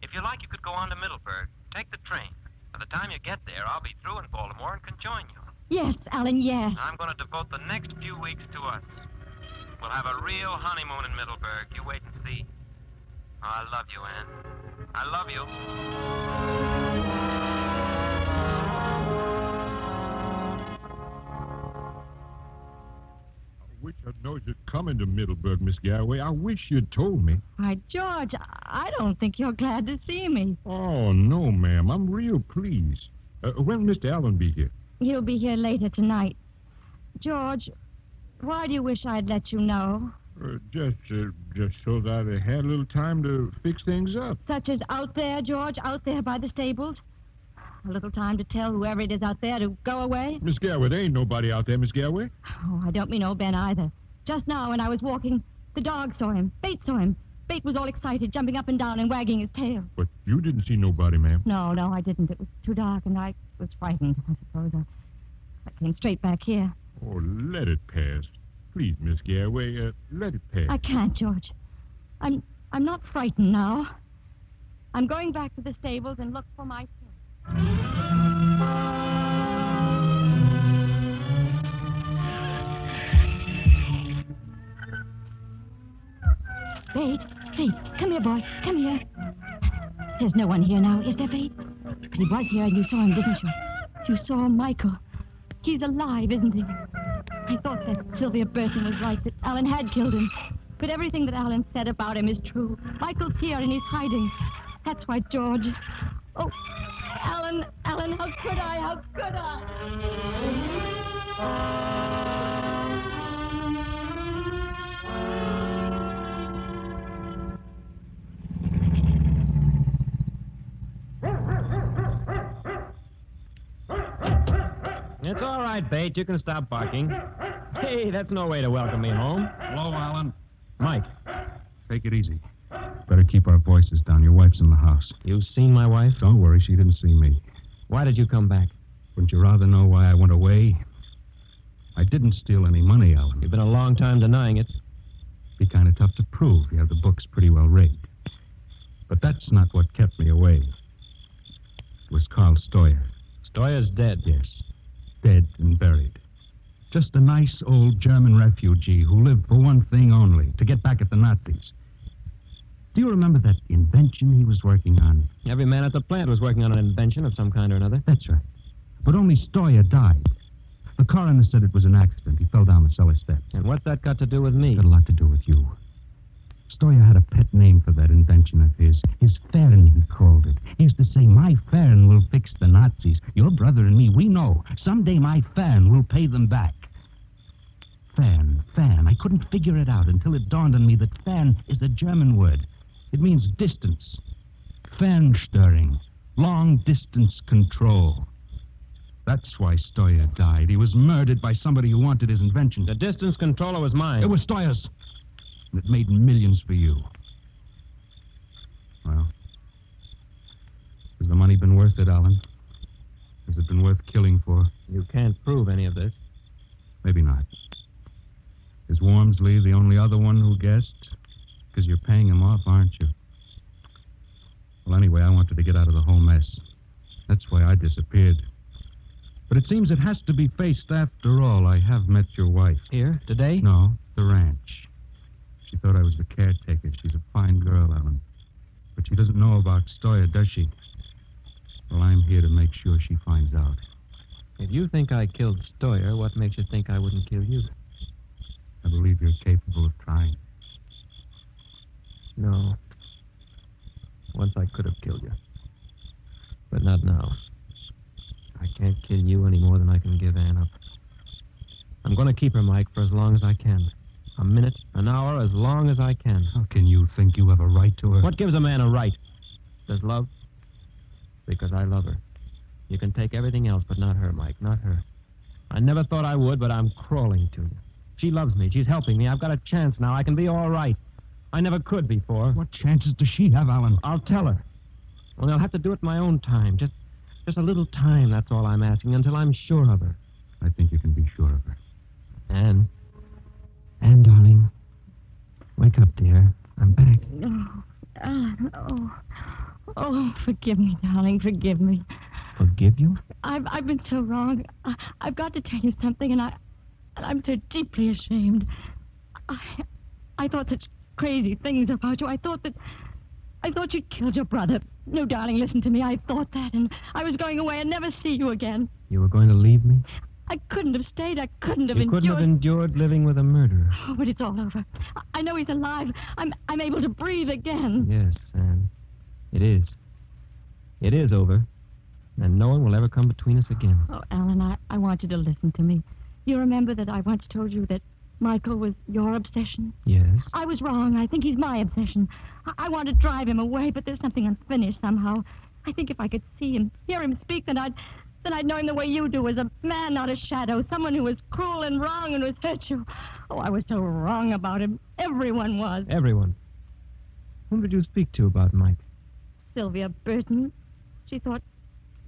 If you like, you could go on to Middleburg. Take the train. By the time you get there, I'll be through in Baltimore and can join you. Yes, Alan, yes. I'm going to devote the next few weeks to us. We'll have a real honeymoon in Middleburg. You wait and see. Oh, I love you, Anne. I love you. I wish I'd known you'd come into Middleburg, Miss Garraway. I wish you'd told me. Why, George, I don't think you're glad to see me. Oh, no, ma'am. I'm real pleased. Uh, when'll Mr. Alan be here? He'll be here later tonight. George, why do you wish I'd let you know? Uh, just, uh, just so that I had a little time to fix things up. Such as out there, George, out there by the stables? A little time to tell whoever it is out there to go away? Miss Garraway, there ain't nobody out there, Miss Garraway. Oh, I don't mean old Ben either. Just now, when I was walking, the dog saw him. Bates saw him. Bate was all excited, jumping up and down and wagging his tail. But you didn't see nobody, ma'am. No, no, I didn't. It was too dark, and I was frightened, I suppose. I, I came straight back here. Oh, let it pass. Please, Miss Garraway, uh, let it pass. I can't, George. I'm I'm not frightened now. I'm going back to the stables and look for my Bate, Bate, come here, boy. Come here. There's no one here now, is there, Bate? But he was here and you saw him, didn't you? You saw Michael. He's alive, isn't he? I thought that Sylvia Burton was right, that Alan had killed him. But everything that Alan said about him is true. Michael's here and he's hiding. That's why George. Oh, Alan, Alan, how could I? How could It's all right, Bate. You can stop barking. Hey, that's no way to welcome me home. Hello, Alan. Mike, Take it easy. Better keep our voices down. Your wife's in the house. You've seen my wife? Don't worry, she didn't see me. Why did you come back? Wouldn't you rather know why I went away? I didn't steal any money, Alan. You've been a long time denying it. Be kind of tough to prove. You have the books pretty well rigged. But that's not what kept me away. It was Carl Stoyer. Stoyer's dead. Yes. Dead and buried. Just a nice old German refugee who lived for one thing only to get back at the Nazis. Do you remember that invention he was working on? Every man at the plant was working on an invention of some kind or another. That's right. But only Stoyer died. The coroner said it was an accident. He fell down the cellar steps. And what's that got to do with me? It's got a lot to do with you. Stoyer had a pet name for that invention of his. His Fern, he called it. He used to say, My Fern will fix the Nazis. Your brother and me, we know. Someday my fern will pay them back. Fern, fern. I couldn't figure it out until it dawned on me that fern is a German word. It means distance. Fernsteuerung. Long distance control. That's why Stoyer died. He was murdered by somebody who wanted his invention. The distance controller was mine. It was Stoyer's. And it made millions for you. Well, has the money been worth it, Alan? Has it been worth killing for? You can't prove any of this. Maybe not. Is Wormsley the only other one who guessed? Because you're paying him off, aren't you? Well, anyway, I wanted to get out of the whole mess. That's why I disappeared. But it seems it has to be faced after all. I have met your wife. Here, today? No, the ranch. She thought I was the caretaker. She's a fine girl, Alan. But she doesn't know about Stoyer, does she? Well, I'm here to make sure she finds out. If you think I killed Stoyer, what makes you think I wouldn't kill you? I believe you're capable of trying. No. Once I could have killed you. But not now. I can't kill you any more than I can give Anne up. I'm going to keep her, Mike, for as long as I can. A minute, an hour, as long as I can. How can you think you have a right to her? What gives a man a right? Does love? Because I love her. You can take everything else, but not her, Mike, not her. I never thought I would, but I'm crawling to you. She loves me. She's helping me. I've got a chance now. I can be all right. I never could before. What chances does she have, Alan? I'll tell her. Only I'll have to do it my own time. Just just a little time, that's all I'm asking, until I'm sure of her. I think you can be sure of her. Anne. Anne, darling. Wake up, dear. I'm back. Oh, Alan, oh. Oh, forgive me, darling. Forgive me. Forgive you? I've I've been so wrong. I, I've got to tell you something, and I and I'm so deeply ashamed. I I thought such crazy things about you. I thought that I thought you'd killed your brother. No, darling, listen to me. I thought that, and I was going away and never see you again. You were going to leave me? I couldn't have stayed. I couldn't have you endured. couldn't have endured living with a murderer. Oh, but it's all over. I know he's alive. I'm I'm able to breathe again. Yes, Anne. It is. It is over. And no one will ever come between us again. Oh, Alan, I, I want you to listen to me. You remember that I once told you that Michael was your obsession? Yes. I was wrong. I think he's my obsession. I, I want to drive him away, but there's something unfinished somehow. I think if I could see him, hear him speak, then I'd then I'd know him the way you do, as a man, not a shadow, someone who was cruel and wrong and was hurt you. Oh, I was so wrong about him. Everyone was. Everyone. Whom did you speak to about Mike? Sylvia Burton. She thought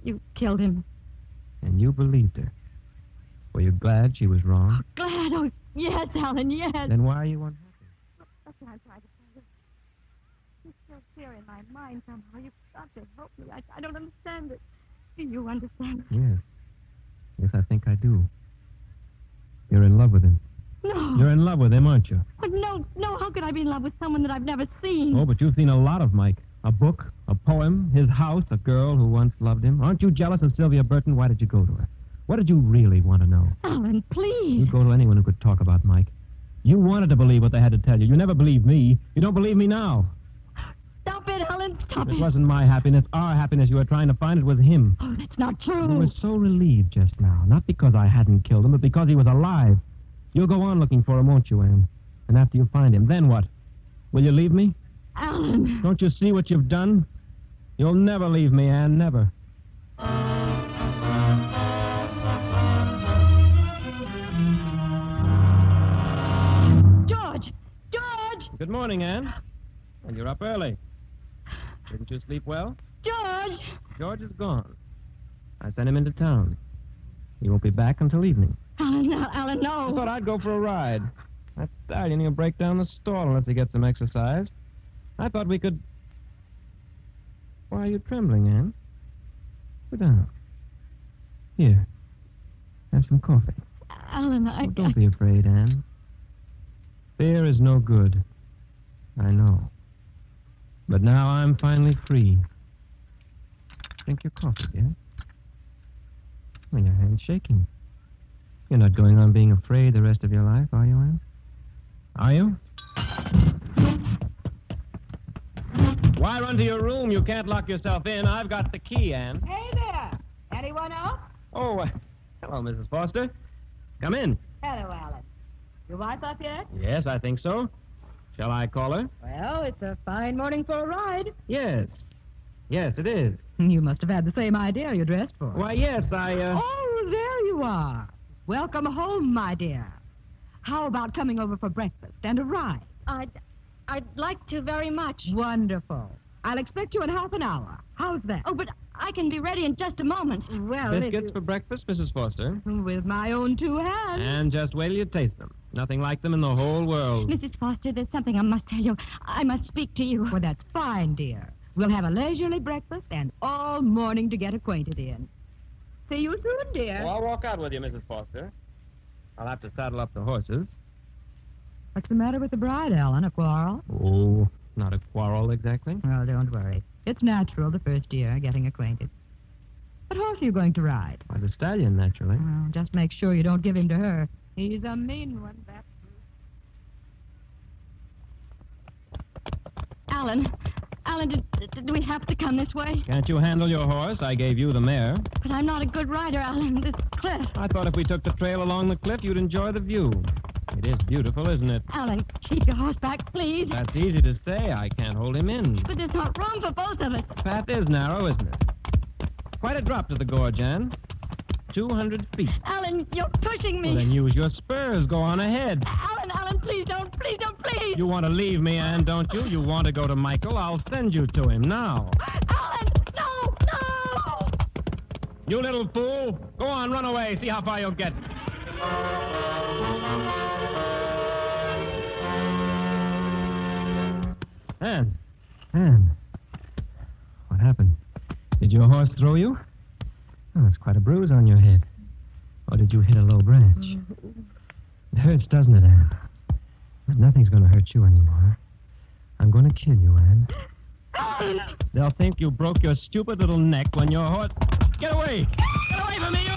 you killed him. And you believed her. Were you glad she was wrong? Oh, glad? Oh, yes, Alan, yes. Then why are you unhappy? That's what I'm trying to tell you. He's still here in my mind somehow. You've got to help me. I, I don't understand it. Do you understand? Yes. Yes, I think I do. You're in love with him. No. You're in love with him, aren't you? But no, no, how could I be in love with someone that I've never seen? Oh, but you've seen a lot of Mike. A book, a poem, his house, a girl who once loved him. Aren't you jealous of Sylvia Burton? Why did you go to her? What did you really want to know? Alan, please. You'd go to anyone who could talk about Mike. You wanted to believe what they had to tell you. You never believed me. You don't believe me now. Stop it, Alan. Stop It it. wasn't my happiness. Our happiness you were trying to find. It was him. Oh, that's not true. You were so relieved just now. Not because I hadn't killed him, but because he was alive. You'll go on looking for him, won't you, Anne? And after you find him, then what? Will you leave me? Alan. Don't you see what you've done? You'll never leave me, Anne, never. George! George! Good morning, Anne. And you're up early. Didn't you sleep well? George! George is gone. I sent him into town. He won't be back until evening. Alan, no, Alan, no. I thought I'd go for a ride. That stallion will break down the stall unless he gets some exercise. I thought we could. Why are you trembling, Anne? Sit down. Here. Have some coffee. Alan, I. Oh, don't be afraid, Anne. Fear is no good. I know. But now I'm finally free. Drink your coffee, dear. Well, your hand's shaking. You're not going on being afraid the rest of your life, are you, Anne? Are you? Why run to your room? You can't lock yourself in. I've got the key, Anne. Hey there. Anyone else? Oh, uh, hello, Mrs. Foster. Come in. Hello, Alan. Your wife up yet? Yes, I think so. Shall I call her? Well, it's a fine morning for a ride. Yes. Yes, it is. You must have had the same idea you dressed for. Why, yes, I, uh. Oh, there you are. Welcome home, my dear. How about coming over for breakfast and a ride? I'd, I'd like to very much. Wonderful. I'll expect you in half an hour. How's that? Oh, but I can be ready in just a moment. Well, if Biscuits you- for breakfast, Mrs. Foster. With my own two hands. And just wait till you taste them. Nothing like them in the whole world. Mrs. Foster, there's something I must tell you. I must speak to you. Well, that's fine, dear. We'll have a leisurely breakfast and all morning to get acquainted in. See you soon, dear. Well, I'll walk out with you, Mrs. Foster. I'll have to saddle up the horses. What's the matter with the bride, Alan? A quarrel? Oh, not a quarrel exactly. Well, don't worry. It's natural the first year, getting acquainted. What horse are you going to ride? Why, the stallion, naturally. Well, just make sure you don't give him to her. He's a mean one, that. Alan, Alan, did, did we have to come this way? Can't you handle your horse? I gave you the mare. But I'm not a good rider, Alan. This cliff. I thought if we took the trail along the cliff, you'd enjoy the view. It is beautiful, isn't it? Alan, keep your horse back, please. That's easy to say. I can't hold him in. But there's not room for both of us. The path is narrow, isn't it? Quite a drop to the gorge, Anne. 200 feet. Alan, you're pushing me. Well, then use your spurs. Go on ahead. Alan, Alan, please don't, please don't, please. You want to leave me, Anne, don't you? You want to go to Michael? I'll send you to him now. Alan, no, no. You little fool. Go on, run away. See how far you'll get. Anne. Anne. What happened? Did your horse throw you? Oh, that's quite a bruise on your head. Or did you hit a low branch? Mm. It hurts, doesn't it, Anne? But nothing's going to hurt you anymore. I'm going to kill you, Anne. They'll think you broke your stupid little neck when your horse. Get away! Get away from me! You...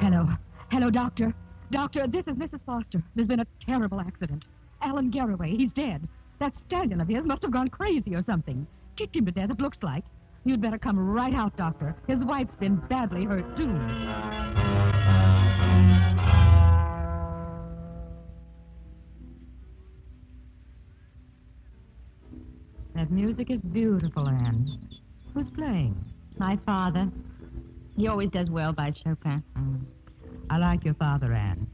Hello. Hello, Doctor. Doctor, this is Mrs. Foster. There's been a terrible accident. Alan Garraway, he's dead. That stallion of his must have gone crazy or something. Kicked him to death, it looks like. You'd better come right out, Doctor. His wife's been badly hurt, too. That music is beautiful, Anne. Who's playing? My father. He always does well by Chopin. Mm. I like your father, Anne.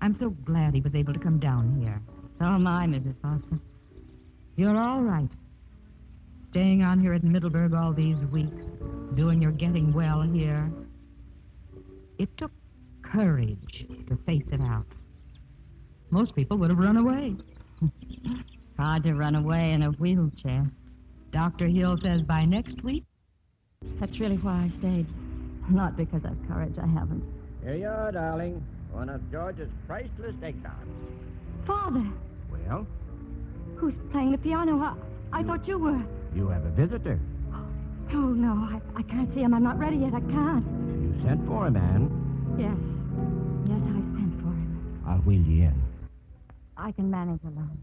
I'm so glad he was able to come down here. So am I, Mrs. Foster. You're all right. Staying on here at Middleburg all these weeks, doing your getting well here. It took courage to face it out. Most people would have run away. Hard to run away in a wheelchair. Dr. Hill says by next week. That's really why I stayed. Not because I've courage, I haven't. Here you are, darling. One of George's priceless egg tarts. Father, Well, who's playing the piano? I, I thought you were. you have a visitor. Oh, no, I, I can't see him. I'm not ready yet. I can't. You sent for him, Anne. Yes. Yes, I sent for him. I'll wheel you in. I can manage alone.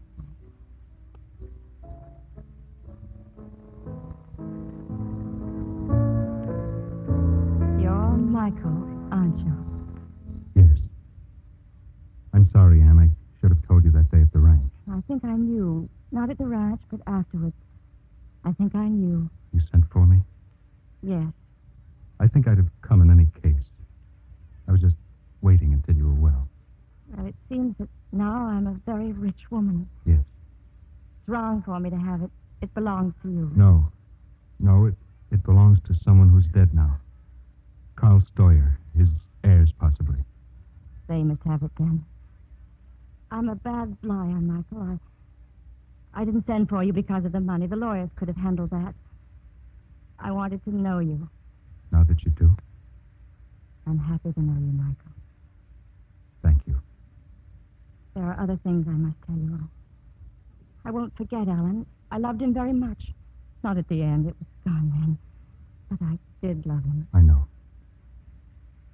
You're Michael, aren't you? Yes. I'm sorry, Anne. I should have told you that day at the ranch. I think I knew. Not at the ranch, but afterwards. I think I knew. You sent for me? Yes. I think I'd have come in any case. I was just waiting until you were well. Well, it seems that now I'm a very rich woman. Yes. It's wrong for me to have it. It belongs to you. No. No, it, it belongs to someone who's dead now. Carl Stoyer, his heirs, possibly. They must have it then. I'm a bad liar, Michael. I, I didn't send for you because of the money. The lawyers could have handled that. I wanted to know you. Now that you do, I'm happy to know you, Michael. thank you. There are other things I must tell you. I, won't forget Alan. I loved him very much. Not at the end. It was gone then. But I did love him. I know.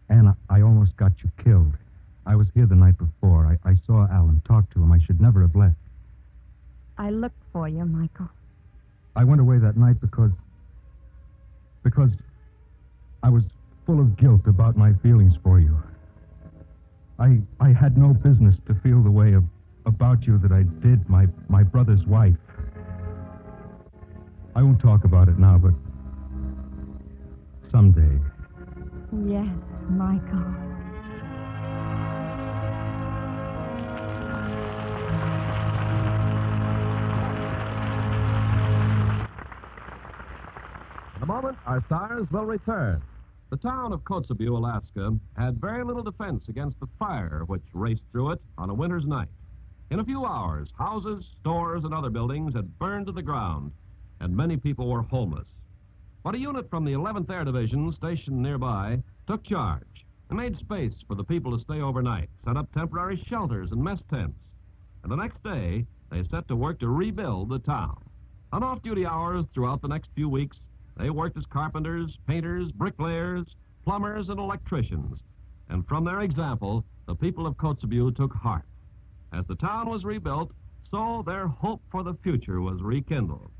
Anne, I, I almost got you killed. I was here the night before. I, I saw Alan, talked to him. I should never have left. I looked for you, Michael. I went away that night because. because I was full of guilt about my feelings for you. I I had no business to feel the way of, about you that I did my my brother's wife. I won't talk about it now, but someday. Yes, Michael. A moment, our stars will return. The town of Kotzebue, Alaska, had very little defense against the fire which raced through it on a winter's night. In a few hours, houses, stores, and other buildings had burned to the ground, and many people were homeless. But a unit from the 11th Air Division, stationed nearby, took charge and made space for the people to stay overnight, set up temporary shelters and mess tents. And the next day, they set to work to rebuild the town. On off duty hours throughout the next few weeks, they worked as carpenters, painters, bricklayers, plumbers, and electricians. And from their example, the people of Kotzebue took heart. As the town was rebuilt, so their hope for the future was rekindled.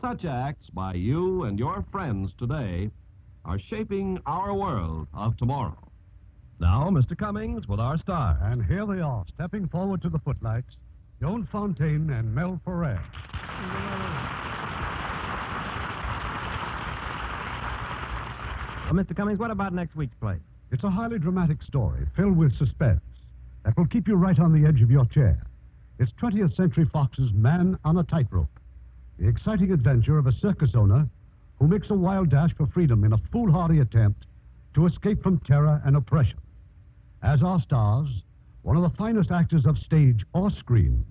Such acts by you and your friends today are shaping our world of tomorrow. Now, Mr. Cummings with our star. And here they are, stepping forward to the footlights, Joan Fontaine and Mel Ferrer. Mr. Cummings, what about next week's play? It's a highly dramatic story filled with suspense that will keep you right on the edge of your chair. It's 20th Century Fox's Man on a Tightrope, the exciting adventure of a circus owner who makes a wild dash for freedom in a foolhardy attempt to escape from terror and oppression. As our stars, one of the finest actors of stage or screen,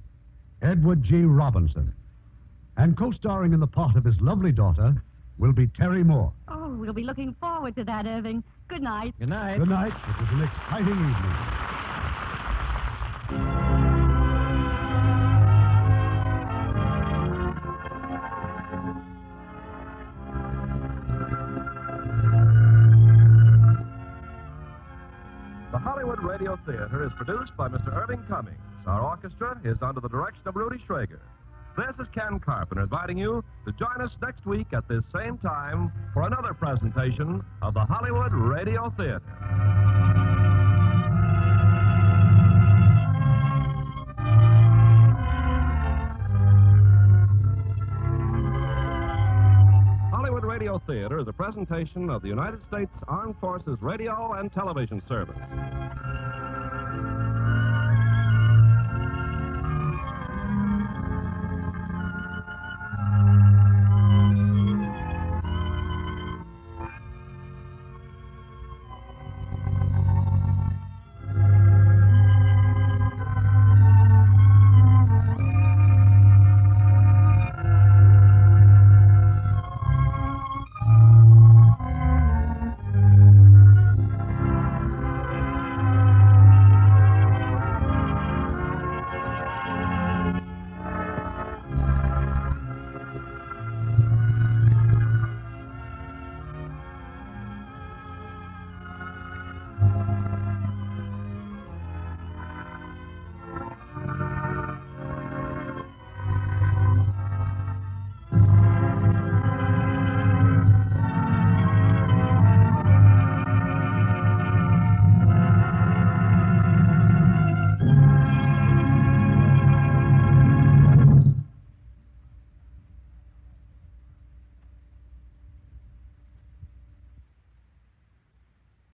Edward G. Robinson. And co starring in the part of his lovely daughter will be Terry Moore. Oh, we'll be looking forward to that, Irving. Good night. Good night. Good night. It was an exciting evening. The Hollywood Radio Theater is produced by Mr. Irving Cummings. Our orchestra is under the direction of Rudy Schrager. This is Ken Carpenter inviting you to join us next week at this same time for another presentation of the Hollywood Radio Theater. Hollywood Radio Theater is a presentation of the United States Armed Forces Radio and Television Service.